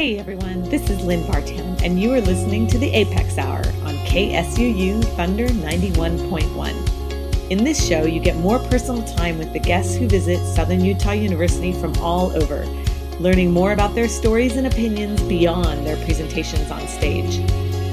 Hey everyone, this is Lynn Vartan, and you are listening to the Apex Hour on KSUU Thunder 91.1. In this show, you get more personal time with the guests who visit Southern Utah University from all over, learning more about their stories and opinions beyond their presentations on stage.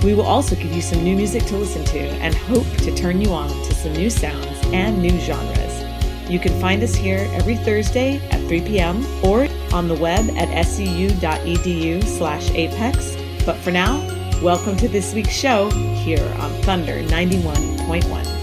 We will also give you some new music to listen to and hope to turn you on to some new sounds and new genres. You can find us here every Thursday at 3 p.m. or on the web at suu.edu slash apex. But for now, welcome to this week's show here on Thunder 91.1.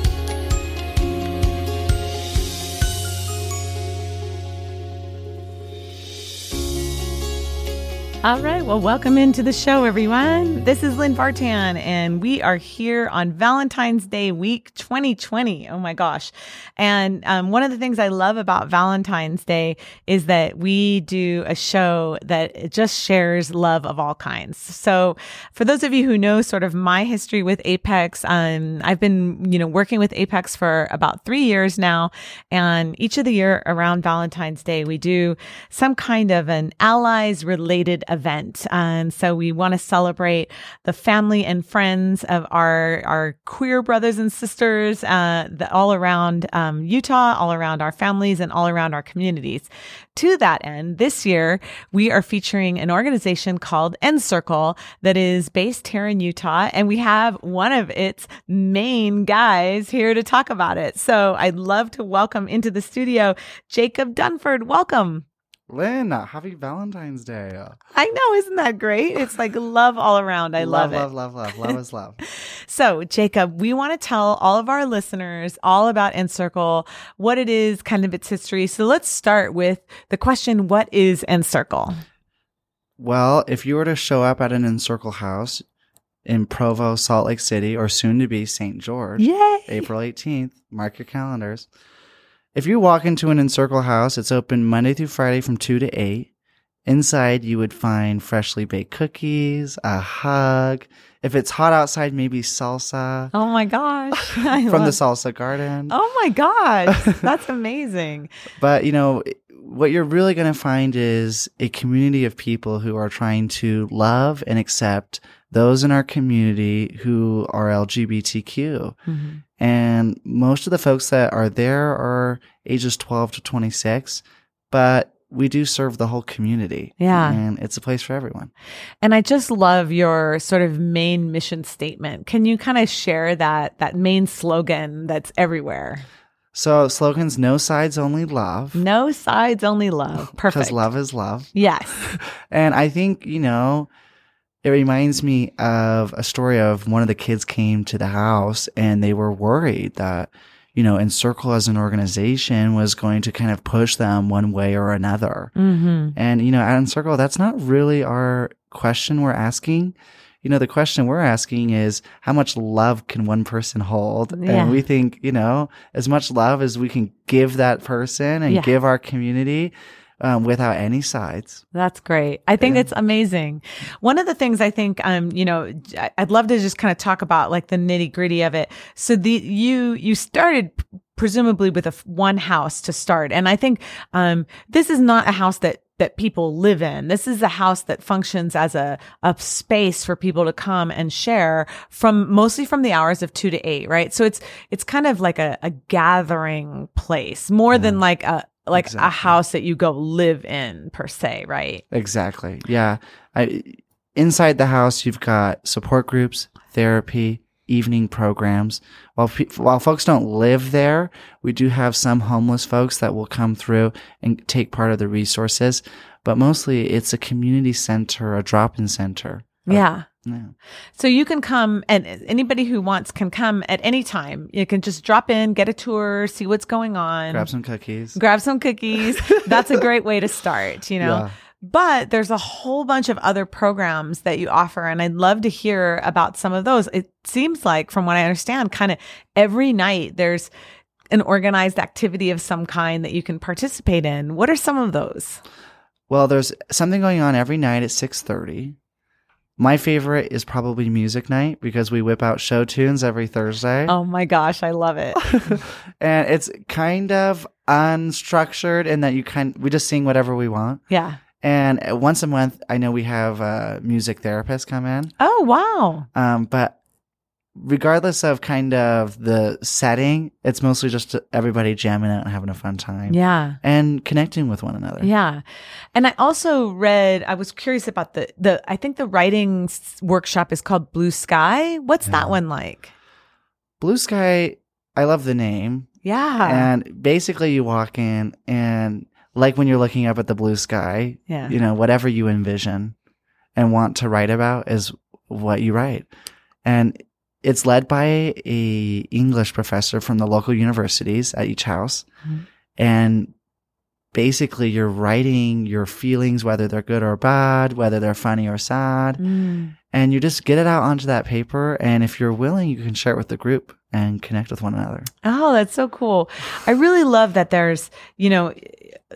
All right. Well, welcome into the show, everyone. This is Lynn Vartan, and we are here on Valentine's Day week 2020. Oh my gosh. And um, one of the things I love about Valentine's Day is that we do a show that just shares love of all kinds. So for those of you who know sort of my history with Apex, um, I've been, you know, working with Apex for about three years now. And each of the year around Valentine's Day, we do some kind of an allies related event. And so we want to celebrate the family and friends of our, our queer brothers and sisters, uh, the, all around, um, Utah, all around our families and all around our communities. To that end, this year we are featuring an organization called Encircle that is based here in Utah. And we have one of its main guys here to talk about it. So I'd love to welcome into the studio Jacob Dunford. Welcome. Lynn, uh, happy Valentine's Day. I know, isn't that great? It's like love all around. I love, love it. Love, love, love. Love is love. so, Jacob, we want to tell all of our listeners all about Encircle, what it is, kind of its history. So, let's start with the question What is Encircle? Well, if you were to show up at an Encircle house in Provo, Salt Lake City, or soon to be St. George, Yay! April 18th, mark your calendars. If you walk into an Encircle house, it's open Monday through Friday from 2 to 8. Inside, you would find freshly baked cookies, a hug. If it's hot outside, maybe salsa. Oh my gosh. from the salsa garden. Oh my gosh. That's amazing. but, you know, what you're really going to find is a community of people who are trying to love and accept those in our community who are LGBTQ. Mm-hmm. And most of the folks that are there are ages 12 to 26, but we do serve the whole community. Yeah. And it's a place for everyone. And I just love your sort of main mission statement. Can you kind of share that that main slogan that's everywhere? So slogans no sides only love. No sides only love. Perfect. Because love is love. Yes. and I think, you know, it reminds me of a story of one of the kids came to the house and they were worried that, you know, Encircle as an organization was going to kind of push them one way or another. Mm-hmm. And, you know, at Encircle, that's not really our question we're asking. You know, the question we're asking is how much love can one person hold? Yeah. And we think, you know, as much love as we can give that person and yeah. give our community um, without any sides. That's great. I think yeah. it's amazing. One of the things I think, um, you know, I'd love to just kind of talk about like the nitty gritty of it. So the you you started presumably with a one house to start, and I think um, this is not a house that that people live in. This is a house that functions as a, a space for people to come and share from mostly from the hours of two to eight, right? So it's, it's kind of like a, a gathering place more yeah. than like a, like exactly. a house that you go live in per se, right? Exactly. Yeah. I, inside the house, you've got support groups, therapy, evening programs. While while folks don't live there, we do have some homeless folks that will come through and take part of the resources. But mostly, it's a community center, a drop-in center. Yeah. Yeah. So you can come and anybody who wants can come at any time. You can just drop in, get a tour, see what's going on. Grab some cookies. Grab some cookies. That's a great way to start, you know. Yeah. But there's a whole bunch of other programs that you offer and I'd love to hear about some of those. It seems like from what I understand kind of every night there's an organized activity of some kind that you can participate in. What are some of those? Well, there's something going on every night at 6:30 my favorite is probably music night because we whip out show tunes every Thursday. Oh my gosh, I love it. and it's kind of unstructured in that you kind we just sing whatever we want. Yeah. And once a month, I know we have a music therapist come in. Oh, wow. Um, but regardless of kind of the setting, it's mostly just everybody jamming out and having a fun time. Yeah. And connecting with one another. Yeah. And I also read, I was curious about the, the, I think the writing workshop is called Blue Sky. What's Yeah. that one like? Blue Sky, I love the name. Yeah. And basically, you walk in, and like when you're looking up at the blue sky, yeah. you know, whatever you envision and want to write about is what you write. And it's led by a English professor from the local universities at each house. Mhm. And basically you're writing your feelings, whether they're good or bad, whether they're funny or sad. Mm. And you just get it out onto that paper. And if you're willing, you can share it with the group and connect with one another. Oh, that's so cool. I really love that there's, you know,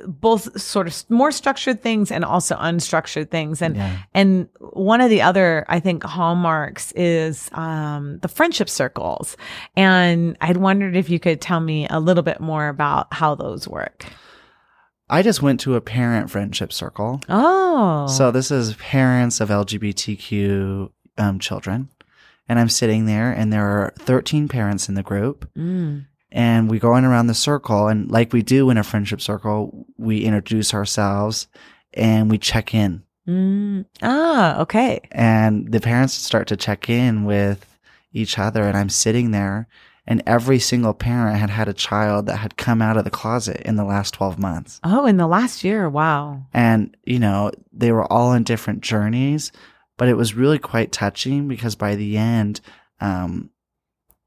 both sort of more structured things and also unstructured things. And Yeah. and one of the other, I think, hallmarks is um, the friendship circles. And I'd wondered if you could tell me a little bit more about how those work. I just went to a parent friendship circle. Oh, So this is parents of LGBTQ um, children. And I'm sitting there and there are 13 parents in the group Mm. And we go in around the circle and like we do in a friendship circle, we introduce ourselves and we check in Mm. Ah, okay. and the parents start to check in with each other and I'm sitting there and every single parent had had a child that had come out of the closet in the last 12 months. Oh, in the last year. Wow. And, you know, they were all on different journeys, but it was really quite touching because by the end, um,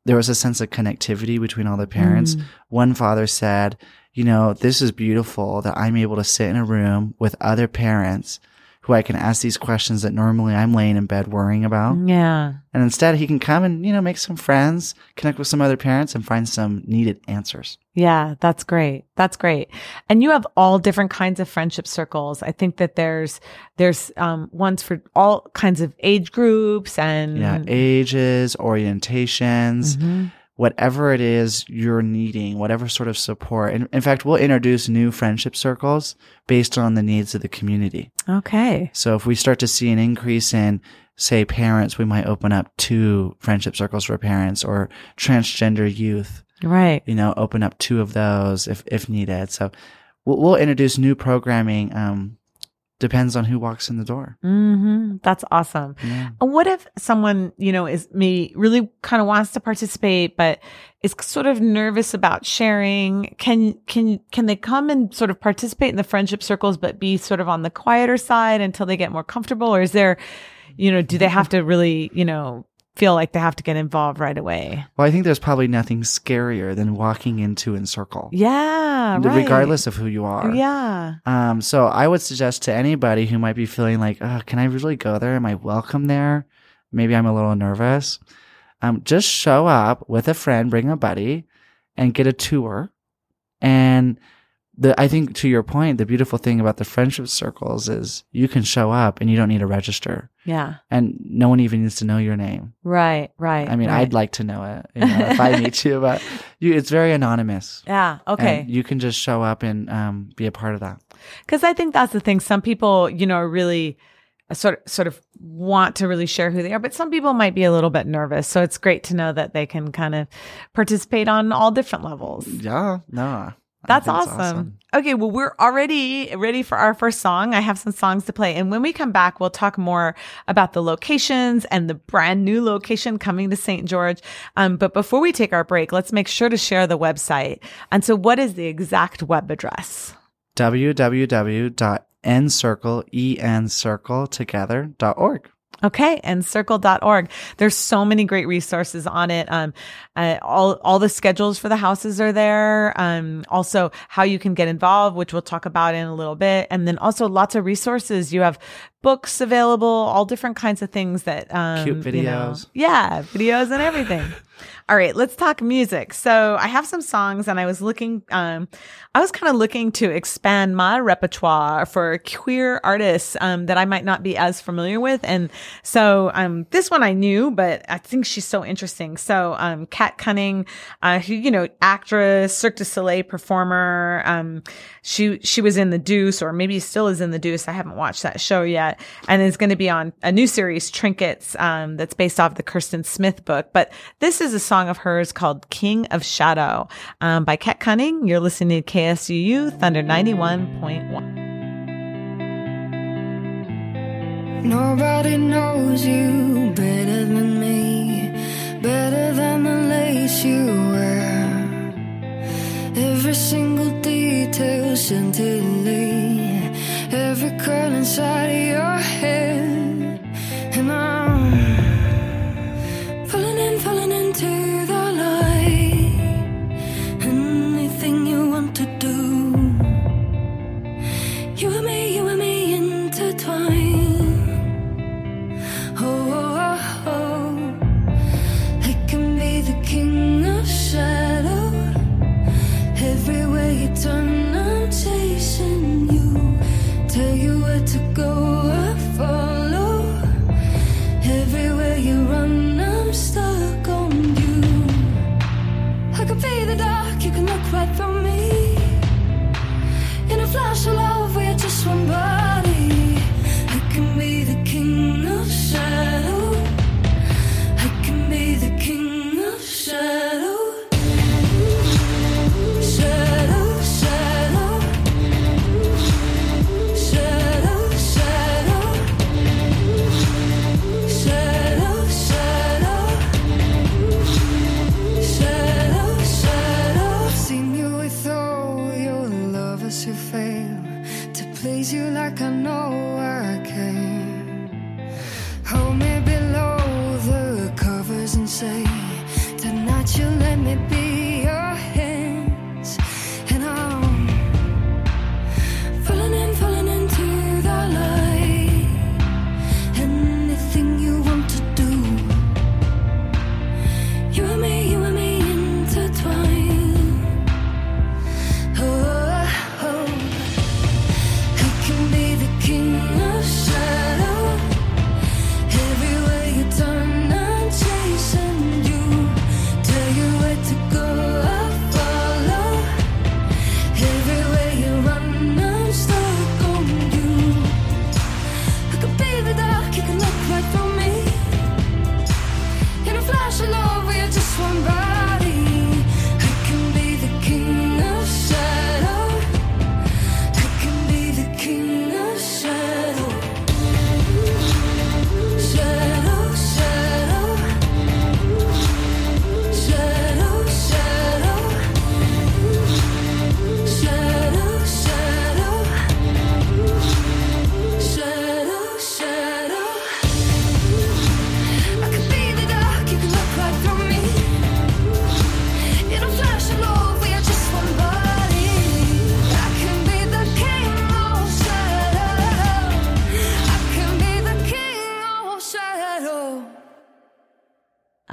there was a sense of connectivity between all the parents. Mm. One father said, you know, this is beautiful that I'm able to sit in a room with other parents who I can ask these questions that normally I'm laying in bed worrying about. Yeah. And instead he can come and, you know, make some friends, connect with some other parents and find some needed answers. Yeah, that's great. That's great. And you have all different kinds of friendship circles. I think that there's there's um ones for all kinds of age groups and Yeah. Ages, orientations. Mhm. Whatever it is you're needing, whatever sort of support. And in fact, we'll introduce new friendship circles based on the needs of the community. Okay. So if we start to see an increase in, say, parents, we might open up two friendship circles for parents or transgender youth, Right. you know, open up two of those if, if needed. So we'll, we'll introduce new programming. Um, depends on who walks in the door. hmm That's awesome. Yeah. What if someone, you know, is maybe really kind of wants to participate, but is sort of nervous about sharing? Can, can, can they come and sort of participate in the friendship circles, but be sort of on the quieter side until they get more comfortable? Or is there, you know, do they have to really, you know, feel like they have to get involved right away? Well, I think there's probably nothing scarier than walking into Encircle, Yeah. Right. regardless of who you are. Yeah. Um, so I would suggest to anybody who might be feeling like, oh, can I really go there? Am I welcome there? Maybe I'm a little nervous. Um, just show up with a friend, bring a buddy, and get a tour. And the I think to your point, the beautiful thing about the friendship circles is you can show up and you don't need to register, Yeah. and no one even needs to know your name. Right. Right. I mean, right. I'd like to know it you know, if I meet you, but you, it's very anonymous. Yeah. Okay. And you can just show up and um, be a part of that. Because I think that's the thing. Some people, you know, are really uh, sort of, sort of want to really share who they are, but some people might be a little bit nervous. So it's great to know that they can kind of participate on all different levels. Yeah, no. That's it's awesome. Okay, well, we're already ready for our first song. I have some songs to play. And when we come back, we'll talk more about the locations and the brand new location coming to St. George. Um, but before we take our break, let's make sure to share the website. And so, what is the exact web address? www.encircle, E-N-circle together.org. Okay, Encircle.org. There's so many great resources on it. Um, uh, all, all the schedules for the houses are there. Um, also how you can get involved, which we'll talk about in a little bit. And then also lots of resources. You have books available, all different kinds of things that um, Cute you know- videos. yeah, videos and everything. all right, let's talk music. So I have some songs, and I was looking. Um, I was kind of looking to expand my repertoire for queer artists um, that I might not be as familiar with, and so um, this one I knew, but I think she's so interesting. So um, Kat Cunning, uh, who you know, actress, Cirque du Soleil performer. Um, she she was in The Deuce, or maybe still is in The Deuce. I haven't watched that show yet, and is going to be on a new series, Trinkets, um, that's based off the Kirsten Smith book. But this is a song of hers called "King of Shadow" um, by Kat Cunning. You're listening to KSUU Thunder ninety one point one. Nobody knows you better than me, better than the lace you wear. Every single detail scintillate, every curl inside of your head,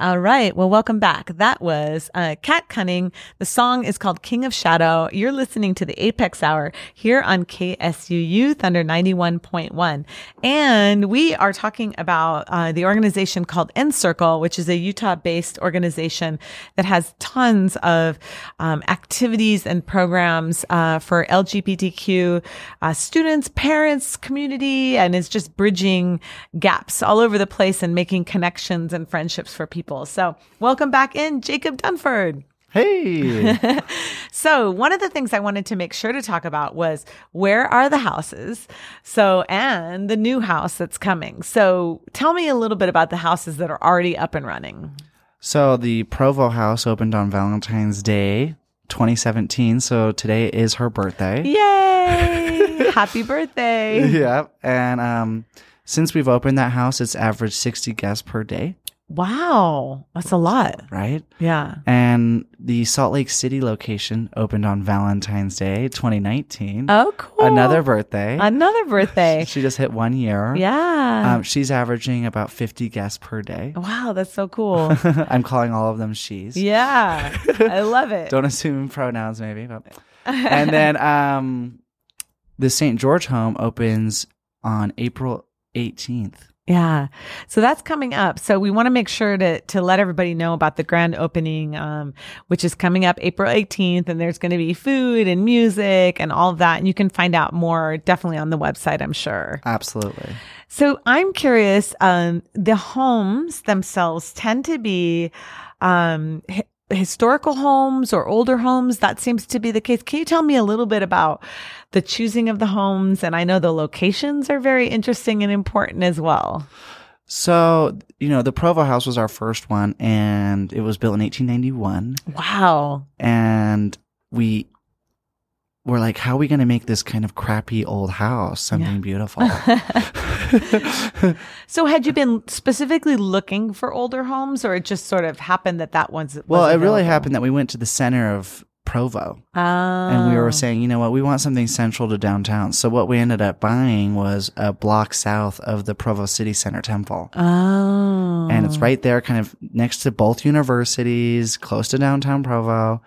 All right. Well, welcome back. That was uh, Cunning. The song is called King of Shadow. You're listening to the Apex Hour here on KSUU Thunder 91.1. And we are talking about uh, the organization called Encircle, which is a Utah based organization that has tons of um, activities and programs uh, for LGBTQ uh, students, parents, community, and is just bridging gaps all over the place and making connections and friendships for people. So, welcome back in, Jacob Dunford. Hey. So, one of the things I wanted to make sure to talk about was where are the houses? So, and the new house that's coming. So, tell me a little bit about the houses that are already up and running. so the Provo house opened on Valentine's Day 2017. So today is her birthday. Yay! Happy birthday. Yeah. And um, since we've opened that house, it's averaged 60 guests per day. Wow. That's a lot. right? Yeah. And the Salt Lake City location opened on Valentine's Day 2019. Oh, cool. Another birthday. Another birthday. she just hit one year. yeah. Um, she's averaging about 50 guests per day. wow. That's so cool. I'm calling all of them she's. yeah. I love it. Don't assume pronouns, maybe. But. And then um, the St. George home opens on April 18th. Yeah. So that's coming up. So we want to make sure to to let everybody know about the grand opening, um, which is coming up April 18th, and there's going to be food and music and all of that. And you can find out more definitely on the website, I'm sure. Absolutely. So I'm curious, um, the homes themselves tend to be um historical homes or older homes that seems to be the case. Can you tell me a little bit about the choosing of the homes? And i know the locations are very interesting and important as well. So, you know, the Provo house was our first one, and it was built in 1891. wow. And we were like, how are we going to make this kind of crappy old house something Yeah. beautiful? So had you been specifically looking for older homes or it just sort of happened that that one's well, it really available? happened that we went to the center of Provo. Oh. and we were oh. saying, you know what, we want something central to downtown. So what we ended up buying was a block south of the Provo City Center Temple. Oh. And it's oh. right there, kind of next to both universities, close to downtown Provo.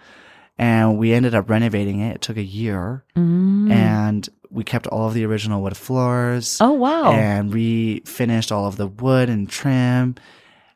And we ended up renovating it. It took a year Mm. and we kept all of the original wood floors Oh wow. and refinished all of the wood and trim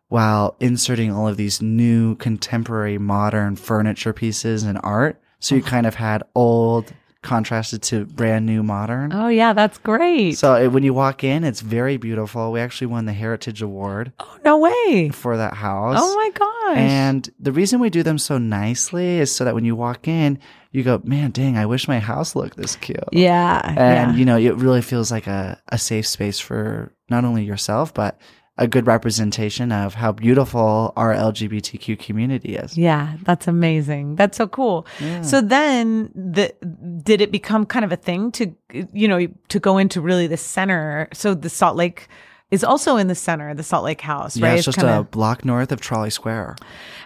while inserting all of these new contemporary modern furniture pieces and art. So you kind of had old contrasted to brand new modern. oh yeah, that's great. So it, when you walk in, it's very beautiful. We actually won the Heritage Award oh no way. for that house. Oh my gosh. And the reason we do them so nicely is so that when you walk in, you go, man, dang, I wish my house looked this cute. yeah. And, yeah. you know, it really feels like a, a safe space for not only yourself, but a good representation of how beautiful our LGBTQ community is. Yeah, that's amazing. That's so cool. So then the did it become kind of a thing to you know to go into really the center. So the Salt Lake is also in the center, the Salt Lake house, Yeah, right? it's just kinda- a block north of Trolley Square.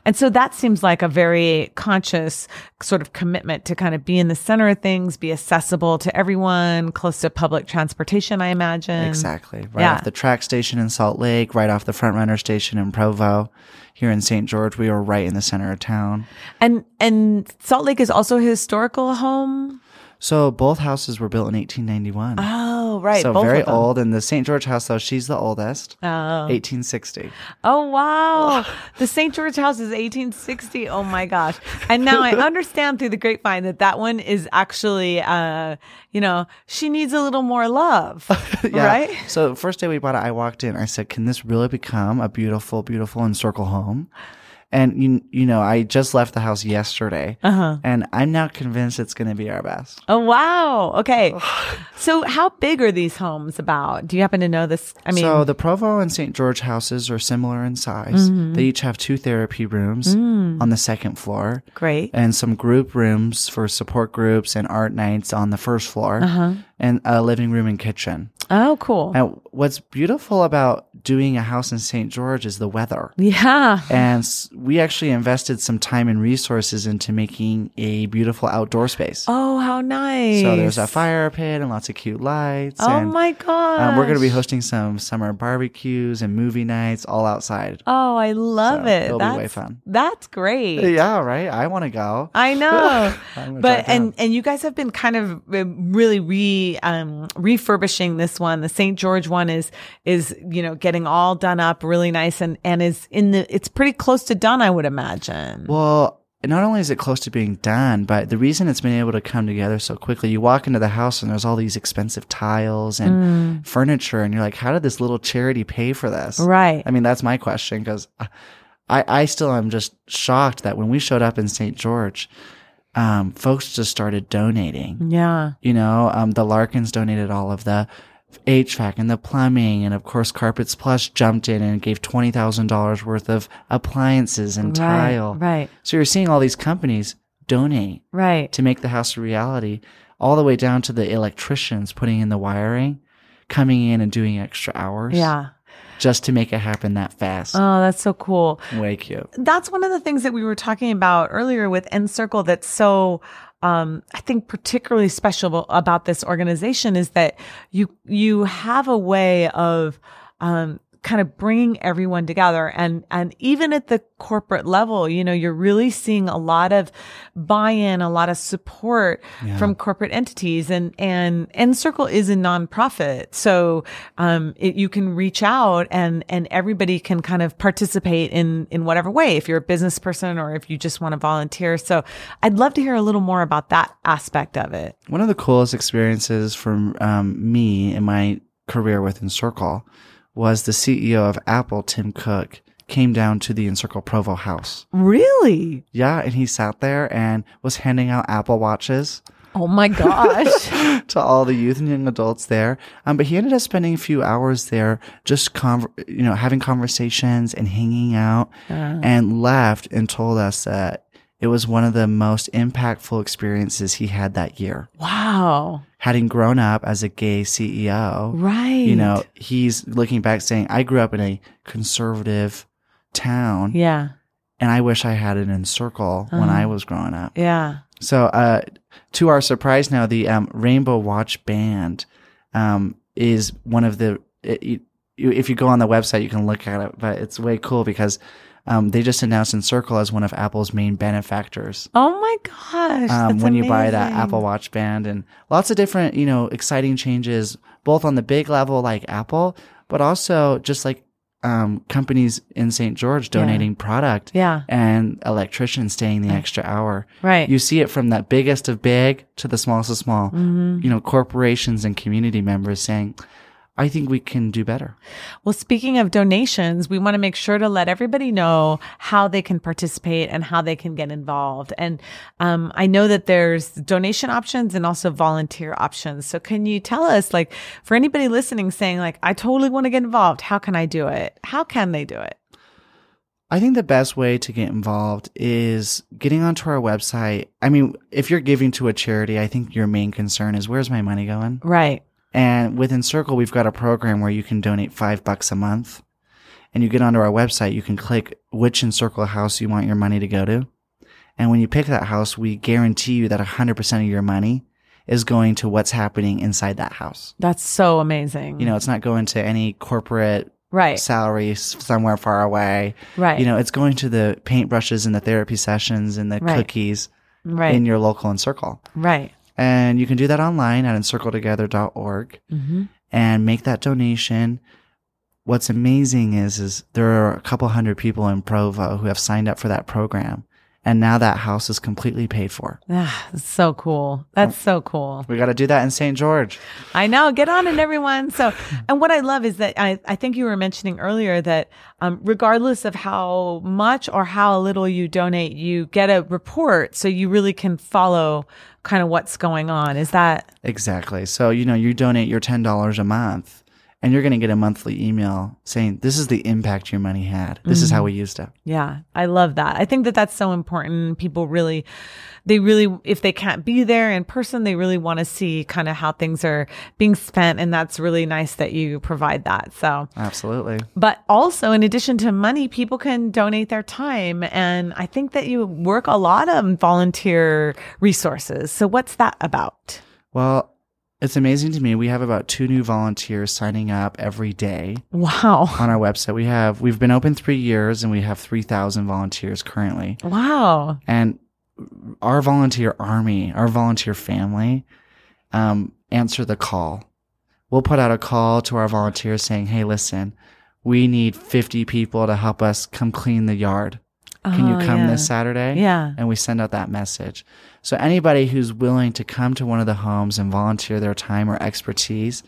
And so that seems like a very conscious sort of commitment to kind of be in the center of things, be accessible to everyone, close to public transportation, I imagine. Exactly. Right yeah. off the TRAX station in Salt Lake, right off the FrontRunner station in Provo. Here in St. George, we are right in the center of town. And and Salt Lake is also a historical home. So both houses were built in 1891. Oh, right. so both very of them. old. And the St. George house, though, she's the oldest. Oh. 1860. Oh wow. the St. George house is 1860. Oh my gosh. And now I understand through the grapevine that that one is actually uh you know, she needs a little more love. Yeah. Right? So first day we bought it, I walked in. I said, "Can this really become a beautiful, beautiful encircle home?" And you, you know, I just left the house yesterday, Uh-huh. and I'm now convinced it's going to be our best. Oh wow. Okay. so how big are these homes about? Do you happen to know this? I mean so the Provo and St. George houses are similar in size. Mm-hmm. They each have two therapy rooms Mm. on the second floor, great. and some group rooms for support groups and art nights on the first floor, Uh-huh. and a living room and kitchen. Oh cool. And what's beautiful about doing a house in St. George is the weather. yeah. And we actually invested some time and resources into making a beautiful outdoor space. Oh how nice. So there's a fire pit and lots of cute lights. Oh and, my God. um, we're going to be hosting some summer barbecues and movie nights all outside. Oh, I love So it. it'll be that's way fun. That's great. Yeah, right. I want to go. I know. But and and you guys have been kind of uh, really re um refurbishing this one. The St. George one is is you know getting all done up really nice and and is in the it's pretty close to done I would imagine. Well, not only is it close to being done, but the reason it's been able to come together so quickly, you walk into the house and there's all these expensive tiles and Mm. furniture, and you're like, how did this little charity pay for this? right. I mean, that's my question because I, I still am just shocked that when we showed up in St. George, um, folks just started donating. yeah. You know, um, the Larkins donated all of the HVAC and the plumbing, and of course, Carpets Plus jumped in and gave twenty thousand dollars worth of appliances and Right. tile. Right. So you're seeing all these companies donate Right. to make the house a reality, all the way down to the electricians putting in the wiring, coming in and doing extra hours. Yeah. just to make it happen that fast. Oh, that's so cool. Way cute. That's one of the things that we were talking about earlier with Encircle that's so um, I think particularly special about this organization is that you you have a way of um, kind of bringing everyone together. And and even at the corporate level you know you're really seeing a lot of buy-in a lot of support Yeah. from corporate entities. And and Encircle is a nonprofit. So um it, you can reach out and and everybody can kind of participate in in whatever way if you're a business person or if you just want to volunteer. So I'd love to hear a little more about that aspect of it. One of the coolest experiences from um, me in my career with Encircle was the CEO of Apple, Tim Cook, came down to the Encircle Provo house. really Yeah, and he sat there and was handing out Apple Watches oh my gosh to all the youth and young adults there. Um, but he ended up spending a few hours there, just conver- you know, having conversations and hanging out, and left and told us that it was one of the most impactful experiences he had that year. wow Having grown up as a gay CEO, right you know, he's looking back saying, I grew up in a conservative town yeah and I wish I had it Encircle when Uh-huh. I was growing up. yeah So, uh, to our surprise now, the um, Rainbow Watch Band um, is one of the. It, it- if you go on the website, you can look at it, but it's way cool because um, they just announced Encircle as one of Apple's main benefactors. Oh my gosh. Um, when you buy that. Apple Watch Band and lots of different, you know, exciting changes, both on the big level like Apple, but also just like um, companies in St. George donating product Yeah. and electricians staying the extra hour. Right. You see it from that biggest of big to the smallest of small. Mm-hmm. You know, corporations and community members saying, I think we can do better. Well, speaking of donations, we want to make sure to let everybody know how they can participate and how they can get involved. And um, I know that there's donation options and also volunteer options. So can you tell us, like, for anybody listening saying, like, I totally want to get involved, how can I do it? How can they do it? I think the best way to get involved is getting onto our website. I mean, if you're giving to a charity, I think your main concern is where's my money going? Right. And with Encircle, we've got a program where you can donate five bucks a month. And you get onto our website, you can click which Encircle house you want your money to go to. And when you pick that house, we guarantee you that 100% of your money is going to what's happening inside that house. That's so amazing. You know, it's not going to any corporate right. salary somewhere far away. Right. You know, it's going to the paintbrushes and the therapy sessions and the Right. cookies right. in your local Encircle. right. And you can do that online at encircletogether.org hmm and make that donation. What's amazing is, is there are a couple hundred people in Provo who have signed up for that program. And now that house is completely paid for. Ah, that's so cool. That's so cool. We got to do that in St. George. I know. Get on it, everyone. So, and what I love is that I, I think you were mentioning earlier that um, regardless of how much or how little you donate, you get a report so you really can follow kind of what's going on. Is that Exactly. So, you know, you donate your $10 a month and you're going to get a monthly email saying, this is the impact your money had. This is how mm-hmm. we used it. Yeah, I love that. I think that that's so important. People really, they really, if they can't be there in person, they really want to see kind of how things are being spent. And that's really nice that you provide that. So, Absolutely. But also, in addition to money, people can donate their time. And I think that you work a lot on volunteer resources. So, what's that about? Well, it's amazing to me. We have about two new volunteers signing up every day Wow. on our website. We have, we've been open three years and we have 3,000 volunteers currently. Wow. And our volunteer army, our volunteer family, um, answer the call. We'll put out a call to our volunteers saying, Hey, listen, we need 50 people to help us come clean the yard. Can Oh, you come yeah. this Saturday? Yeah. And we send out that message. So anybody who's willing to come to one of the homes and volunteer their time or expertise,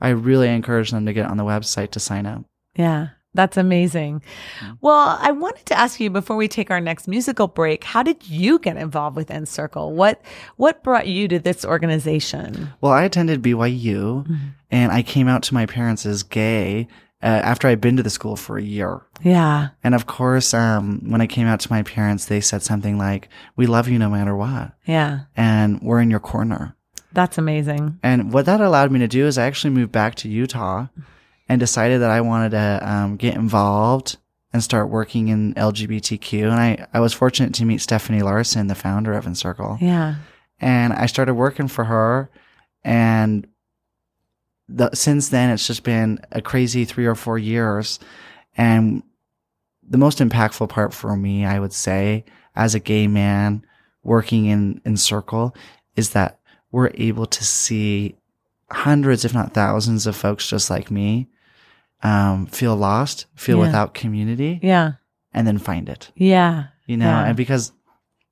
I really encourage them to get on the website to sign up. Yeah. That's amazing. Mm-hmm. Well, I wanted to ask you before we take our next musical break, how did you get involved with Encircle? What what brought you to this organization? Well, I attended BYU mm-hmm. and I came out to my parents as gay uh, after I'd been to the school for a year. Yeah. And of course, um, when I came out to my parents, they said something like, we love you no matter what. Yeah. And we're in your corner. That's amazing. And what that allowed me to do is I actually moved back to Utah and decided that I wanted to um, get involved and start working in LGBTQ. And I, I was fortunate to meet Stephanie Larsen, the founder of Encircle. Yeah. And I started working for her. And the, since then, it's just been a crazy three or four years. And the most impactful part for me, I would say, as a gay man working in, in Circle is that we're able to see hundreds, if not thousands of folks just like me, um, feel lost, feel Yeah. without community Yeah. and then find it, Yeah. you know, Yeah. and because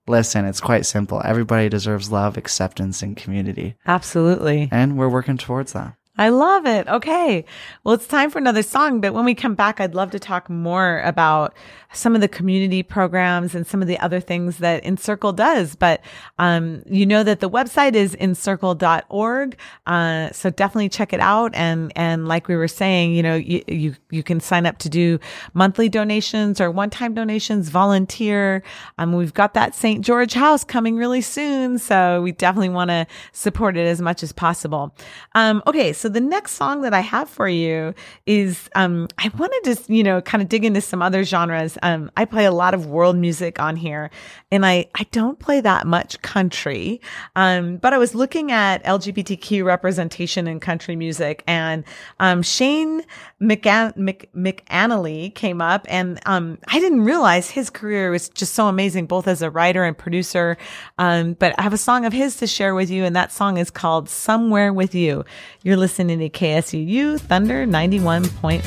listen, it's quite simple. Everybody deserves love, acceptance, and community. Absolutely. And we're working towards that. I love it. Okay. Well, it's time for another song, but when we come back, I'd love to talk more about some of the community programs and some of the other things that Encircle does. But, um, you know that the website is encircle.org. Uh, so definitely check it out. And, and like we were saying, you know, you, you, you can sign up to do monthly donations or one-time donations, volunteer. Um, we've got that St. George house coming really soon. So we definitely want to support it as much as possible. Um, okay. So the next song that I have for you is, um, I wanted to, you know, kind of dig into some other genres. Um, I play a lot of world music on here and I, I don't play that much country. Um, but I was looking at LGBTQ representation in country music and, um, Shane McAn- Mc- McAnally came up and, um, I didn't realize his career was just so amazing, both as a writer and producer. Um, but I have a song of his to share with you and that song is called Somewhere With You. You're listening to KSUU Thunder 91.1.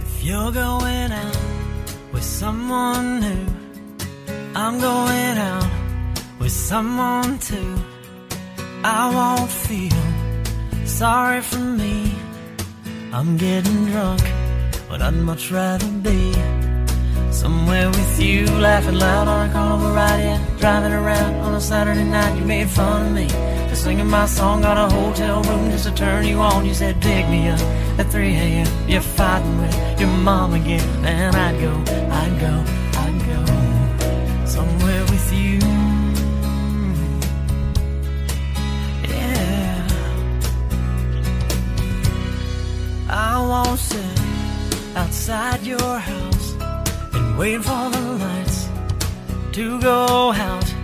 If you're going out with someone new, I'm going out with someone too. I won't feel sorry for me. I'm getting drunk, but I'd much rather be somewhere with you, laughing loud on a carnival ride, yeah. Driving around on a Saturday night, you made fun of me for singing my song. Got a hotel room just to turn you on. You said pick me up at 3 a.m. You're fighting with your mom again, and I'd go, I'd go, I'd go somewhere with you. Yeah. I won't sit outside your house and wait for the lights to go out.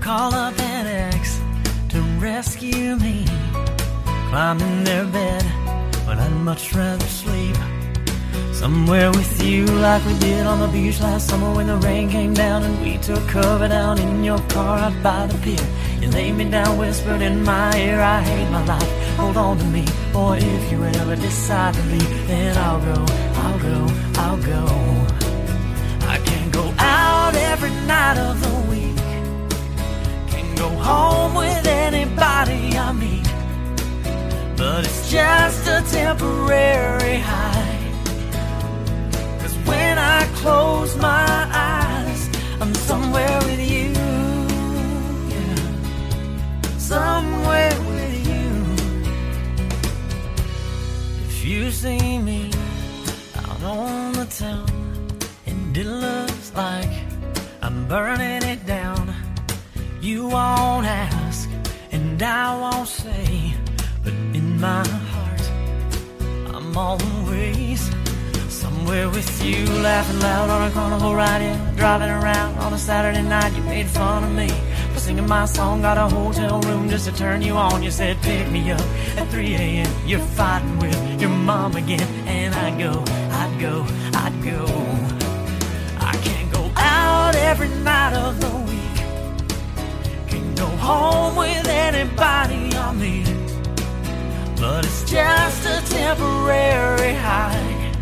Call up an ex to rescue me. Climb in their bed, but I'd much rather sleep somewhere with you, like we did on the beach last summer when the rain came down and we took cover down in your car out by the pier. You laid me down, whispered in my ear, I hate my life. Hold on to me, boy, if you ever decide to leave, then I'll go, I'll go, I'll go. Every night of the week. Can go home with anybody I meet. But it's just a temporary high. Cause when I close my eyes, I'm somewhere with you. Yeah. Somewhere with you. If you see me out on the town and it looks like I'm burning it down, you won't ask and I won't say, but in my heart, I'm always somewhere with you, laughing loud on a carnival ride, yeah, driving around on a Saturday night. You made fun of me for singing my song, got a hotel room just to turn you on. You said pick me up at 3 a.m. You're fighting with your mom again, and I'd go, I'd go, I'd go. Every night of the week. Can go home with anybody I meet. But it's just a temporary high.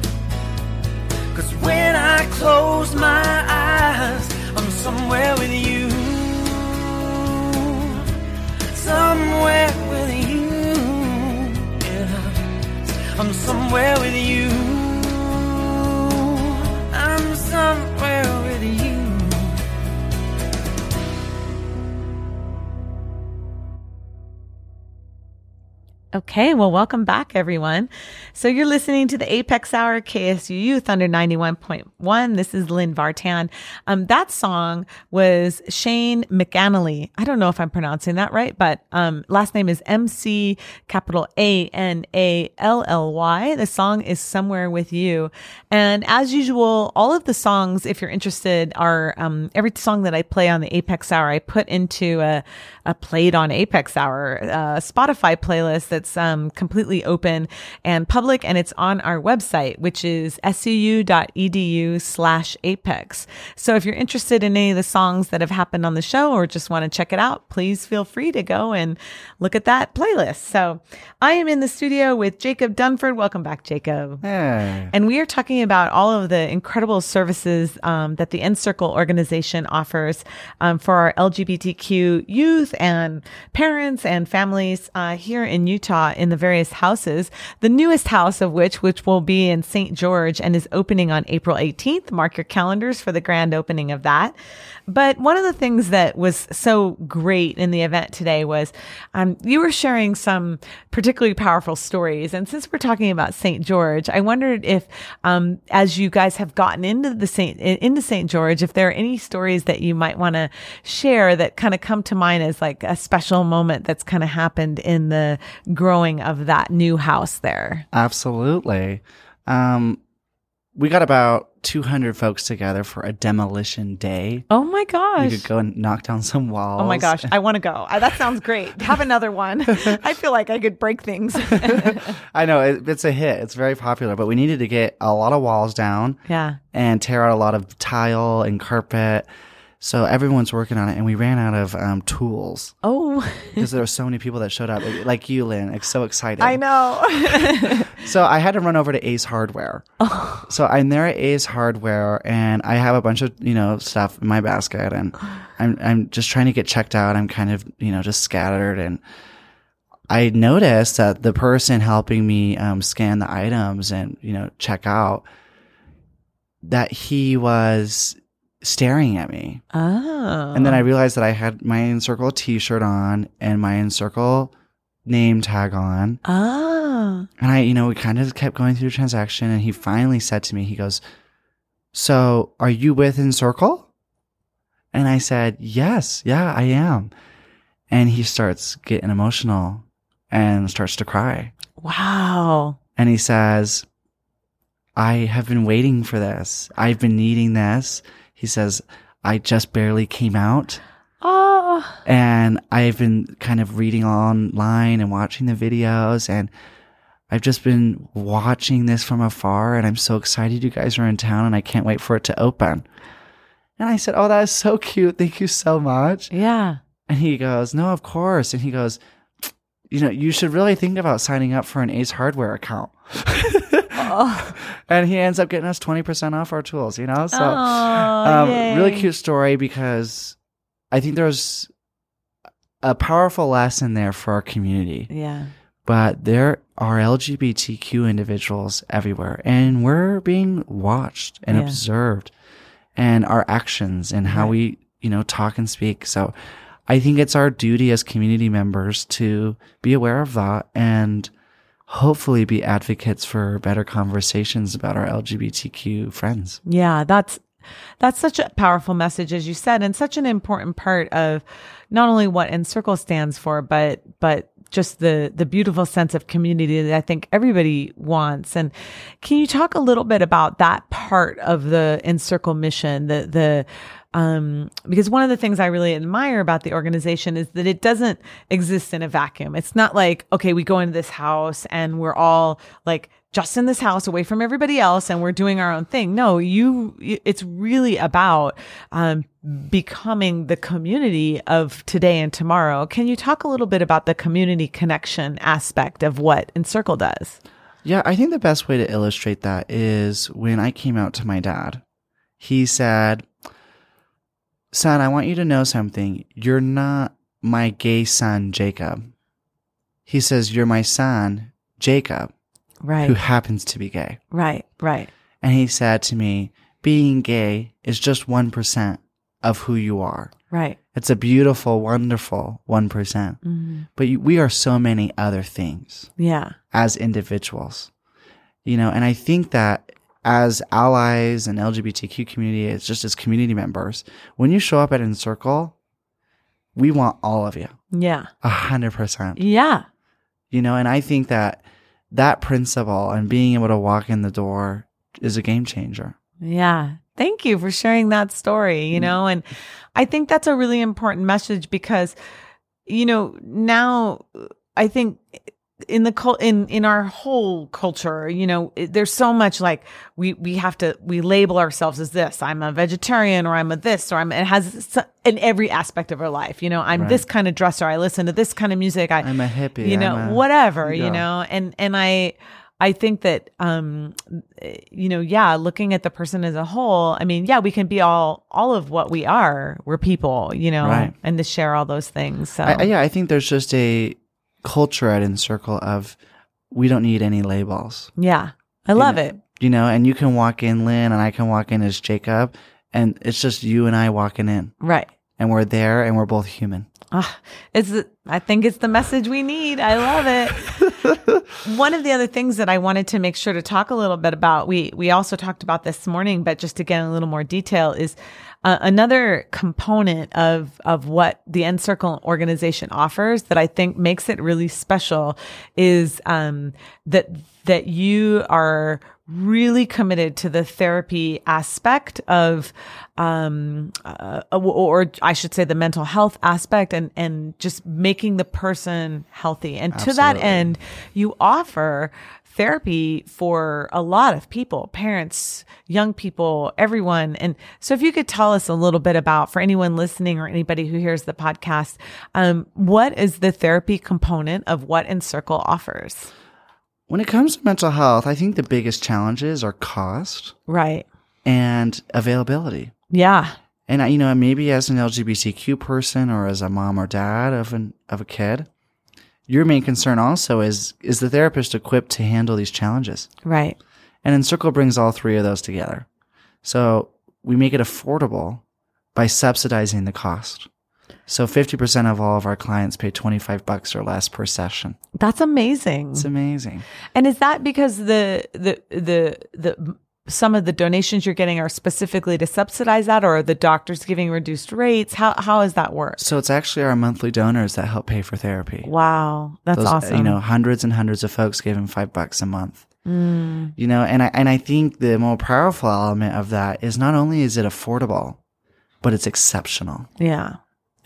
Cause when I close my eyes, I'm somewhere with you. Somewhere with you. Yeah. I'm somewhere with you. I'm somewhere Okay, well, welcome back, everyone. So you're listening to the Apex Hour KSUU Thunder 91.1. This is Lynn Vartan. Um, that song was Shane McAnally. I don't know if I'm pronouncing that right, but um, last name is M C capital A N A L L Y. The song is Somewhere with You. And as usual, all of the songs, if you're interested, are um, every song that I play on the Apex Hour, I put into a, a played on Apex Hour uh, Spotify playlist that's um, completely open and public, and it's on our website, which is suu.edu slash apex. So if you're interested in any of the songs that have happened on the show or just want to check it out, please feel free to go and look at that playlist. So I am in the studio with Jacob Dunford. Welcome back, Jacob. Hey. And we are talking about all of the incredible services um, that the Encircle organization offers um, for our LGBTQ youth and parents and families uh, here in Utah in the various houses. The newest house of which, which will be in St. George and is opening on April 18th. Mark your calendars for the grand opening of that. But one of the things that was so great in the event today was um, you were sharing some particularly powerful stories. And since we're talking about St. George, I wondered if, um, as you guys have gotten into the Saint into St. George, if there are any stories that you might want to share that kind of come to mind as like a special moment that's kind of happened in the growing of that new house there. Absolutely. Um, we got about 200 folks together for a demolition day. Oh my gosh. We gosh. could go and knock down some walls. Oh my gosh, I want to go. That sounds great. Have another one. I feel like I could break things. I know it, it's a hit. It's very popular, but we needed to get a lot of walls down yeah. and tear out a lot of tile and carpet. So everyone's working on it, and we ran out of um, tools Oh, because there were so many people that showed up, like- like you, Lynn, like so excited. I know. So I had to run over to Ace Hardware. So I'm there at Ace Hardware, and I have a bunch of you know stuff in my basket, and I'm I'm just trying to get checked out. I'm kind of you know just scattered, and I noticed that the person helping me um, scan the items and you know check out that he was staring at me. oh. And then I realized that I had my Encircle t-shirt on and my Encircle name tag on. Oh. And I, you know, we kind of kept going through the transaction and he finally said to me, he goes, So are you with Encircle? And I said, Yes, yeah, I am. And he starts getting emotional and starts to cry. Wow. And he says, I have been waiting for this. I've been needing this. He says, I just barely came out Oh. and I've been kind of reading online and watching the videos and I've just been watching this from afar and I'm so excited you guys are in town and I can't wait for it to open. And I said, Oh, that is so cute. Thank you so much. Yeah. And he goes, No, of course. And he goes, You know, you should really think about signing up for an Ace Hardware account. Oh. And he ends up getting us 20% off our tools, you know? So, oh, um, really cute story because I think there's a powerful lesson there for our community. Yeah. But there are LGBTQ individuals everywhere, and we're being watched and Yeah. observed, and our actions and how Right. we, you know, talk and speak. So, I think it's our duty as community members to be aware of that and hopefully be advocates for better conversations about our LGBTQ friends. Yeah, that's that's such a powerful message as you said and such an important part of not only what Encircle stands for but but just the the beautiful sense of community that I think everybody wants. And can you talk a little bit about that part of the Encircle mission, the the um, because one of the things I really admire about the organization is that it doesn't exist in a vacuum. It's not like, okay, we go into this house and we're all like just in this house away from everybody else and we're doing our own thing. No, you, it's really about, um, becoming the community of today and tomorrow. Can you talk a little bit about the community connection aspect of what Encircle does? Yeah, I think the best way to illustrate that is when I came out to my dad. He said, Son, I want you to know something. You're not my gay son, Jacob. He says, You're my son, Jacob, Right. who happens to be gay. Right. Right. And he said to me, Being gay is just 1% of who you are. Right. It's a beautiful, wonderful 1%. percent mm-hmm. But you, we are so many other things Yeah. as individuals, you know, and I think that as allies and LGBTQ community, it's just as community members, when you show up at Encircle, we want all of you, Yeah. a hundred percent, Yeah. you know, and I think that that principle and being able to walk in the door is a game changer. Yeah. Thank you for sharing that story, Mm. you know, and I think that's a really important message because you know, now I think in the cul- in in our whole culture, you know, there's so much like we we have to we label ourselves as this. I'm a vegetarian or I'm a this or I'm it has in every aspect of our life, you know, I'm Right. this kind of dresser, I listen to this kind of music, I I'm a hippie. you know a- whatever Yeah. you know and and i i think that um you know yeah looking at the person as a whole i mean yeah we can be all all of what we are we're people you know Right. and to share all those things so I- yeah, I think there's just a culture at Encircle of we don't need any labels. yeah i love know, it You know, and you can walk in, Lynn, and I can walk in as Jacob, and it's just you and I walking in, right and we're there, and we're both human. Ah, it's I think it's the message we need. I love it. One of the other things that I wanted to make sure to talk a little bit about, we we also talked about this morning, but just to get in a little more detail, is uh, another component of of what the Encircle organization offers that I think makes it really special is um, that that you are really committed to the therapy aspect of um uh, or, or I should say the mental health aspect and and just making the person healthy. And to that end you offer therapy for a lot of people parents young people everyone. And so if you could tell us a little bit about for anyone listening or anybody who hears the podcast um what is the therapy component of what encircle offers When it comes to mental health, I think the biggest challenges are cost right and availability. yeah And I- you know, maybe as an LGBTQ person or as a mom or dad of an of a kid, your main concern also is is the therapist equipped to handle these challenges? right And Encircle brings all three of those together. So we make it affordable by subsidizing the cost. So 50% of all of our clients pay 25 bucks or less per session. that's amazing It's amazing. And is that because the the the the some of the donations you're getting are specifically to subsidize that, or are the doctors giving reduced rates? How how does that work? So it's actually our monthly donors that help pay for therapy. Wow, that's Those, awesome. You know, hundreds and hundreds of folks giving five bucks a month. Mm, You know, and I and I think the more powerful element of that is not only is it affordable, but it's exceptional yeah,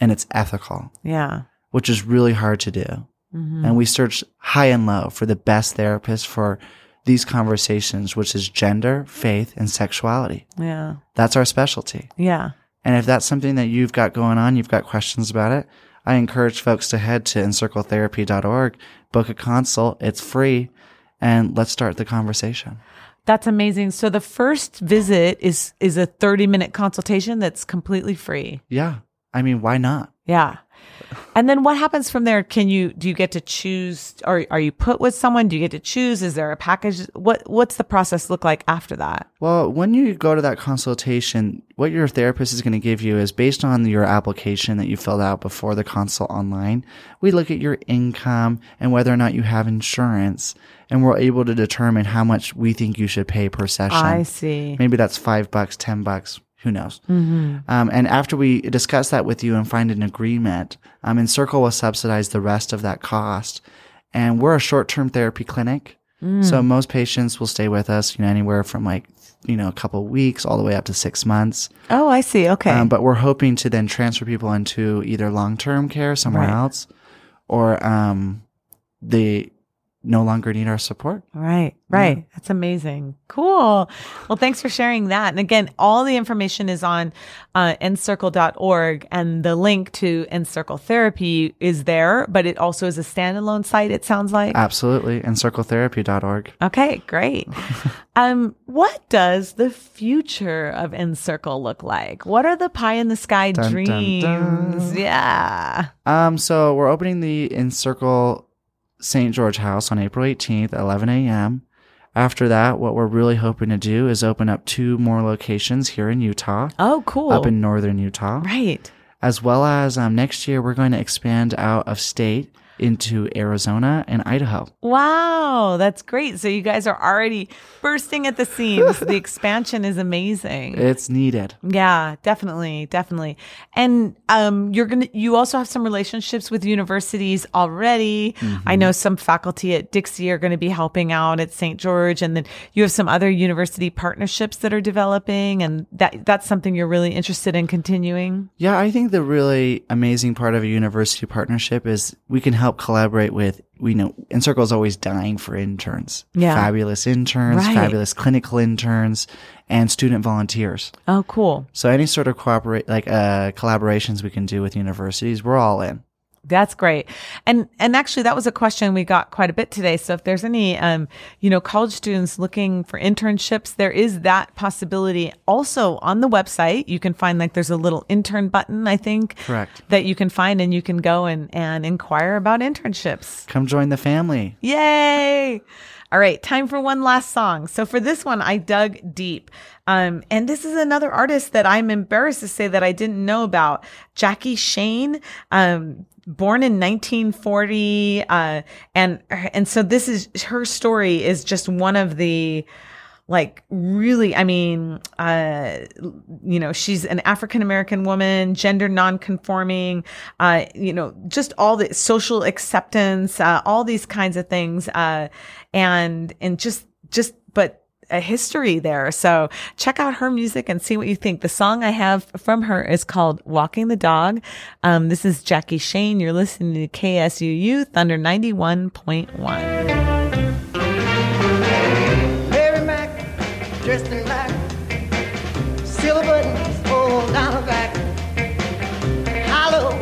and it's ethical, yeah, which is really hard to do. Mhm. And we search high and low for the best therapist for these conversations, which is gender, faith, and sexuality. yeah, That's our specialty. yeah. And if that's something that you've got going on, you've got questions about it, I encourage folks to head to encircletherapy.org, book a consult. It's free. And let's start the conversation. That's amazing. So the first visit is is a 30 minute consultation that's completely free. Yeah. I mean, why not? Yeah. And then what happens from there? Can you do you get to choose or are you put with someone? Do you get to choose? Is there a package? What what's the process look like after that? Well, when you go to that consultation, what your therapist is going to give you is based on your application that you filled out before the consult online. We look at your income and whether or not you have insurance, and we're able to determine how much we think you should pay per session. I see. Maybe that's five bucks, ten bucks, who knows? Um, and after we discuss that with you and find an agreement, um, Encircle will subsidize the rest of that cost. And we're a short-term therapy clinic, so most patients will stay with us, you know, anywhere from like you know a couple weeks all the way up to six months. Oh, I see. Okay. Um, but we're hoping to then transfer people into either long-term care somewhere Right. else, or um, they no longer need our support. Right, right. That's amazing. Cool. Well, thanks for sharing that. And again, all the information is on uh, encircle.org and the link to Encircle Therapy is there, but it also is a standalone site, it sounds like. Absolutely, encircletherapy.org. Okay, great. um, what does the future of Encircle look like? What are the pie in the sky Dun, dun, dreams? dun. Yeah. Um, so we're opening the Encircle St. George House on April 18th, 11 a.m. After that, what we're really hoping to do is open up two more locations here in Utah, Oh, cool. up in northern Utah. right. as well as um, next year we're going to expand out of state into Arizona and Idaho. Wow, that's great. So you guys are already bursting at the seams. the expansion is amazing. It's needed. Yeah, definitely, definitely. And um, you're gonna. You also have some relationships with universities already. I know some faculty at Dixie are going to be helping out at St. George, and then you have some other university partnerships that are developing, and that that's something you're really interested in continuing. Yeah, I think the really amazing part of a university partnership is we can help collaborate with, we know, Encircle is always dying for interns. Yeah. Fabulous interns, Right. fabulous clinical interns, and student volunteers. Oh, cool. So any sort of cooperate, like, uh, collaborations we can do with universities, we're all in. That's great. And and actually that was a question we got quite a bit today. So if there's any um you know college students looking for internships, there is that possibility also on the website. You can find like there's a little intern button, I think. Correct. That you can find and you can go and and inquire about internships. Come join the family. Yay! All right, time for one last song. So for this one, I dug deep. Um, and this is another artist that I'm embarrassed to say that I didn't know about. Jackie Shane, um, born in 1940. Uh, and, and so this is, her story is just one of the, like really i mean uh you know she's an african american woman gender non-conforming uh you know just all the social acceptance uh all these kinds of things uh and and just just but a history there. So check out her music and see what you think. The song i have from her is called walking the dog. Um this is jackie shane. You're listening to KSUU Thunder 91.1 Mary Mac, dressed in black, silver buttons all down her back, hollow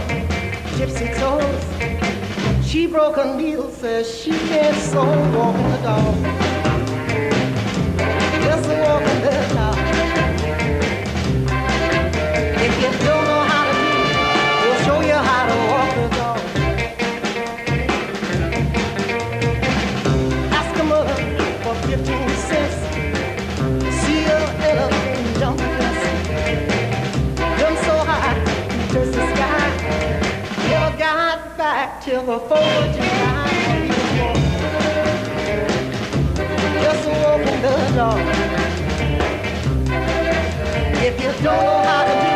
gypsy toes. She broke her needle, says she can't sew walking the dog. Till the 4th of July. Just walking the dog. If you don't know how to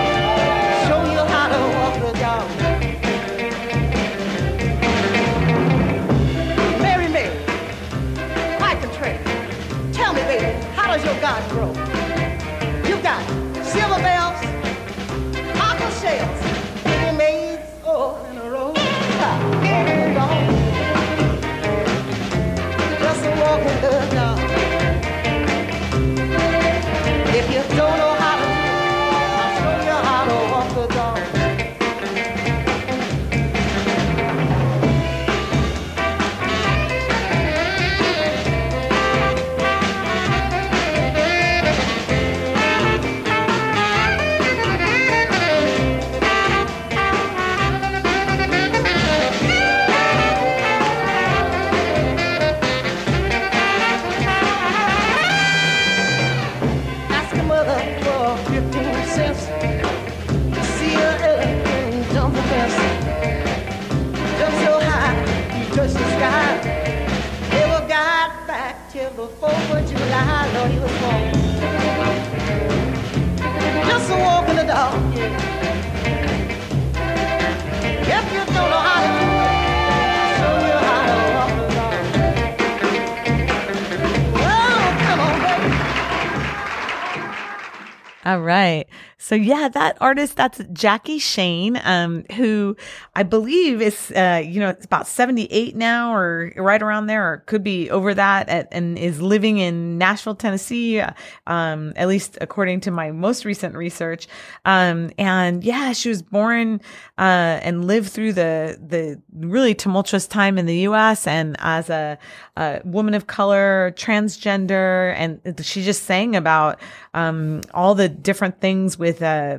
that artist, that's Jackie Shane, um, who I believe is, uh, you know, it's about 78 now or right around there, or could be over that at, and is living in Nashville, Tennessee, uh, um, at least according to my most recent research. Um, and yeah, she was born, uh, and lived through the, the really tumultuous time in the U.S. and as a, a woman of color, transgender, and she just sang about, um, all the different things with, uh,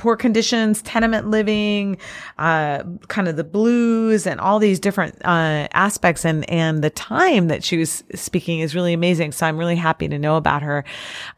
poor conditions, tenement living, uh, kind of the blues and all these different, uh, aspects. And, and the time that she was speaking is really amazing. So I'm really happy to know about her.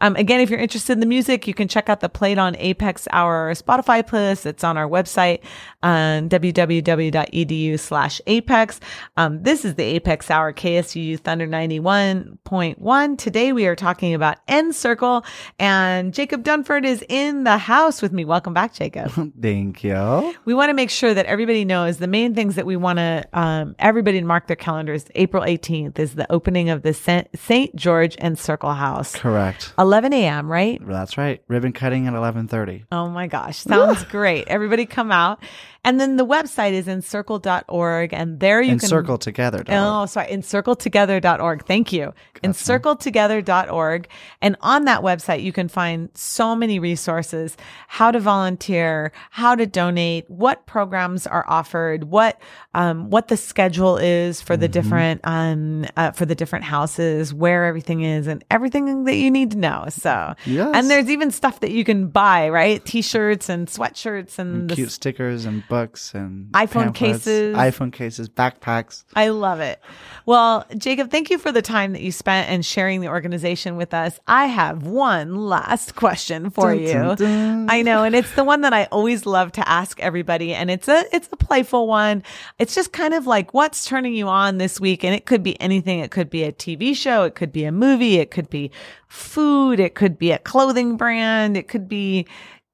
Um, again, if you're interested in the music, you can check out the Played on Apex Hour Spotify playlist. It's on our website, um, www.edu slash apex. Um, this is the Apex Hour KSUU Thunder 91.1. Today we are talking about Encircle and Jacob Dunford is in the house with me. Welcome back, Jacob. Thank you. we want to make sure that everybody knows the main things that we want to, um, everybody to mark their calendars. April 18th is the opening of the St. George Encircle House. Correct. 11 a.m., right? That's right. Ribbon cutting at 11:30. Oh my gosh. Sounds great. Everybody come out. And then the website is encircle.org and there you And can circle together. Oh, sorry. Encircletogether.org. Thank you. Encircletogether.org. And on that website, you can find so many resources, how to volunteer, how to donate, what programs are offered, what, um, what the schedule is for the different, um, uh, for the different houses, where everything is and everything that you need to know. So, Yes. and there's even stuff that you can buy, right? T-shirts and sweatshirts and, And the cute stickers and books and iPhone pamphlets, cases. iPhone cases, backpacks. I love it. Well, Jacob, thank you for the time that you spent and sharing the organization with us. I have one last question for Dun, you. dun, dun. I know, and it's the one that I always love to ask everybody, and it's a it's a playful one. It's just kind of like what's turning you on this week, and it could be anything. It could be a TV show, it could be a movie, it could be food, it could be a clothing brand, it could be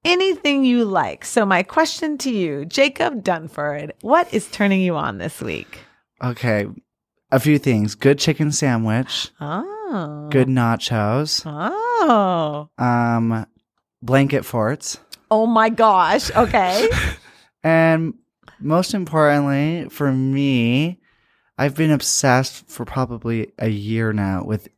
anything you like. So my question to you, Jacob Dunford, what is turning you on this week? Okay, a few things. Good chicken sandwich. Oh. Good nachos. Oh. Um, blanket forts. Oh my gosh. Okay. And most importantly, for me, I've been obsessed for probably a year now with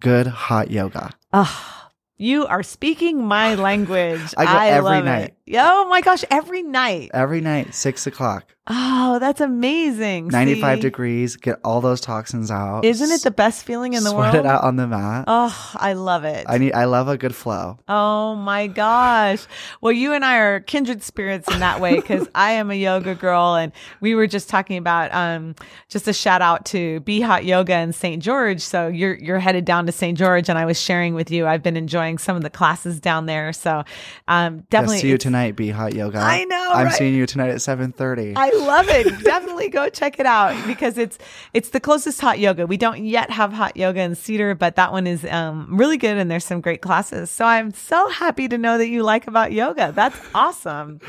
good hot yoga. Ah, you are speaking my language. I go every love night. It. Oh my gosh, every night. Every night, six o'clock, Oh, that's amazing. 95 See? degrees, get all those toxins out. Isn't it the best feeling in the Sweat world? it out on the mat. Oh, I love it. I need, I love a good flow. Oh my gosh. Well, you and I are kindred spirits in that way because I am a yoga girl and we were just talking about um just a shout out to Be Hot Yoga in St. George. So you're you're headed down to St. George and I was sharing with you I've been enjoying some of the classes down there. So um definitely see you it's- tonight, be hot yoga. I know, I'm right? seeing you tonight at 7:30. I love it. Definitely go check it out because it's it's the closest hot yoga. We don't yet have hot yoga in Cedar, but that one is um, really good and there's some great classes. So I'm so happy to know that you like about yoga. That's awesome.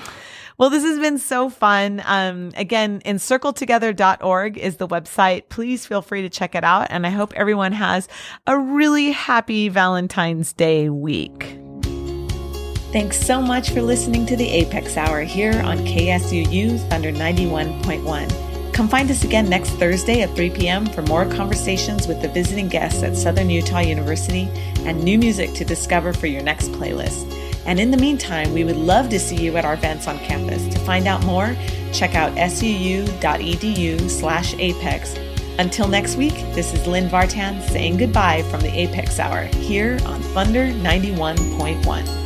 Well, this has been so fun. Um, again, encircletogether.org is the website. Please feel free to check it out. And I hope everyone has a really happy Valentine's Day week. Thanks so much for listening to the Apex Hour here on KSUU Thunder 91.1. Come find us again next Thursday at 3 p.m. for more conversations with the visiting guests at Southern Utah University and new music to discover for your next playlist. And in the meantime, we would love to see you at our events on campus. To find out more, check out suu.edu slash apex. Until next week, this is Lynn Vartan saying goodbye from the Apex Hour here on Thunder 91.1.